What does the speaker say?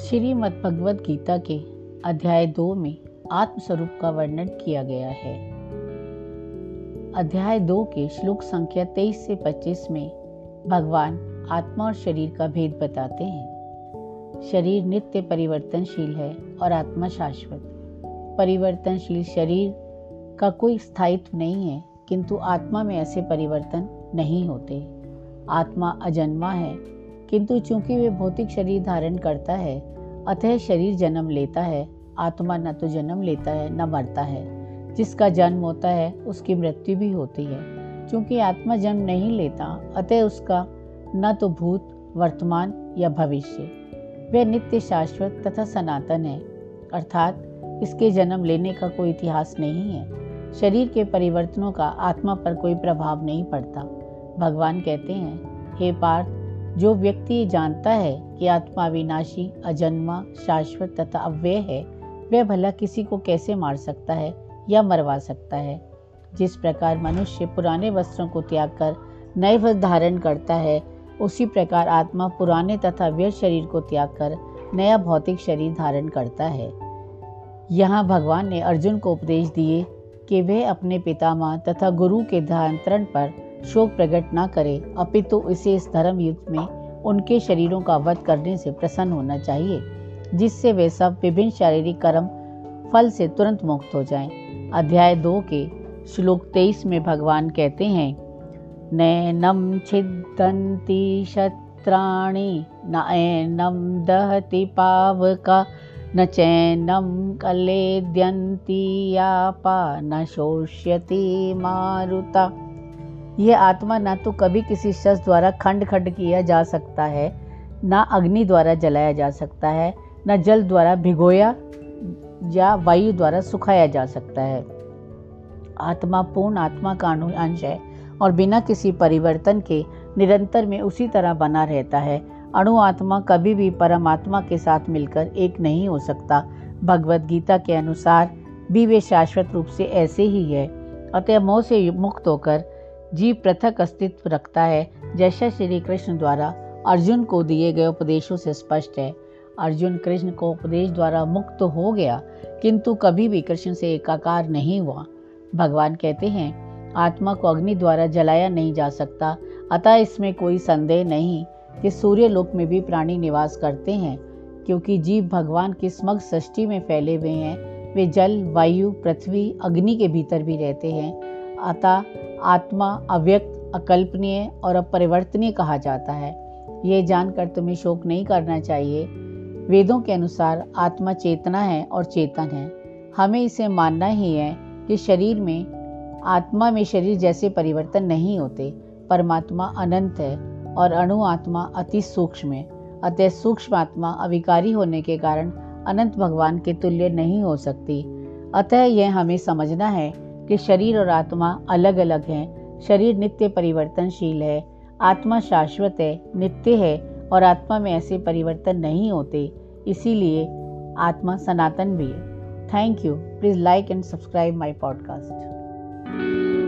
श्रीमद् भगवद गीता के अध्याय दो में आत्मस्वरूप का वर्णन किया गया है। अध्याय दो के श्लोक संख्या तेईस से पच्चीस में भगवान आत्मा और शरीर का भेद बताते हैं। शरीर नित्य परिवर्तनशील है और आत्मा शाश्वत। परिवर्तनशील शरीर का कोई स्थायित्व नहीं है, किंतु आत्मा में ऐसे परिवर्तन नहीं होते। आत्मा अजन्मा है किंतु चूँकि वे भौतिक शरीर धारण करता है, अतः शरीर जन्म लेता है, आत्मा न तो जन्म लेता है, न मरता है। जिसका जन्म होता है, उसकी मृत्यु भी होती है। क्योंकि आत्मा जन्म नहीं लेता, अतः उसका न तो भूत, वर्तमान या भविष्य। वह नित्य शाश्वत तथा सनातन है, अर्थात इसके जन्म लेने का कोई इतिहास नहीं है। शरीर के परिवर्तनों का आत्मा पर कोई प्रभाव नहीं पड़ता। भगवान कहते हैं, हे पार्थ जो व्यक्ति ये जानता है कि आत्मा विनाशी, अजन्मा, शाश्वत तथा अव्यय है, वह भला किसी को कैसे मार सकता है या मरवा सकता है? जिस प्रकार मनुष्य पुराने वस्त्रों को त्याग कर नए वस्त्र धारण करता है, उसी प्रकार आत्मा पुराने तथा व्यर्थ शरीर को त्याग कर नया भौतिक शरीर धारण करता है। यहाँ भगवान ने अर्जुन को उपदेश दिए कि वह अपने पितामह तथा गुरु के धांतरण पर शोक प्रकट न करे, अपितु तो इसे इस धर्म युद्ध में उनके शरीरों का वध करने से प्रसन्न होना चाहिए, जिससे वे सब विभिन्न शारीरिक कर्म, फल से तुरंत मुक्त हो जाएँ। अध्याय दो के श्लोक तेईस में भगवान कहते हैं नैनम छिदंती शत्राणी नैनम दहति पावका, न चैनम कले कलेद्यंती यापा, न शोष्यति मारुता यह आत्मा न तो कभी किसी शस्त्र द्वारा खंड खंड किया जा सकता है, न अग्नि द्वारा जलाया जा सकता है, न जल द्वारा भिगोया या वायु द्वारा सुखाया जा सकता है। आत्मा पूर्ण आत्मा का अंश है और बिना किसी परिवर्तन के निरंतर में उसी तरह बना रहता है। अणु आत्मा कभी भी परमात्मा के साथ मिलकर एक नहीं हो सकता। भगवत गीता के अनुसार भी वे शाश्वत रूप से ऐसे ही है। अतः मोह से मुक्त होकर जीव पृथक अस्तित्व रखता है, जैसा श्री कृष्ण द्वारा अर्जुन को दिए गए उपदेशों से स्पष्ट है। अर्जुन कृष्ण को उपदेश द्वारा मुक्त हो गया, किंतु कभी भी कृष्ण से एकाकार नहीं हुआ। भगवान कहते हैं, आत्मा को अग्नि द्वारा जलाया नहीं जा सकता, अतः इसमें कोई संदेह नहीं कि सूर्य लोक में भी प्राणी निवास करते हैं, क्योंकि जीव भगवान की समग्र सृष्टि में फैले हुए हैं। वे जल, वायु, पृथ्वी, अग्नि के भीतर भी रहते हैं। अतः आत्मा अव्यक्त, अकल्पनीय और अपरिवर्तनीय कहा जाता है। ये जानकर तुम्हें शोक नहीं करना चाहिए। वेदों के अनुसार आत्मा चेतना है और चेतन है। हमें इसे मानना ही है कि शरीर में, आत्मा में शरीर जैसे परिवर्तन नहीं होते। परमात्मा अनंत है और अणु आत्मा अति सूक्ष्म है। अतः सूक्ष्म आत्मा अविकारी होने के कारण अनंत भगवान के तुल्य नहीं हो सकती। अतः यह हमें समझना है कि शरीर और आत्मा अलग अलग हैं। शरीर नित्य परिवर्तनशील है। आत्मा शाश्वत है, नित्य है और आत्मा में ऐसे परिवर्तन नहीं होते। इसीलिए आत्मा सनातन भी है। Thank you please like and subscribe my podcast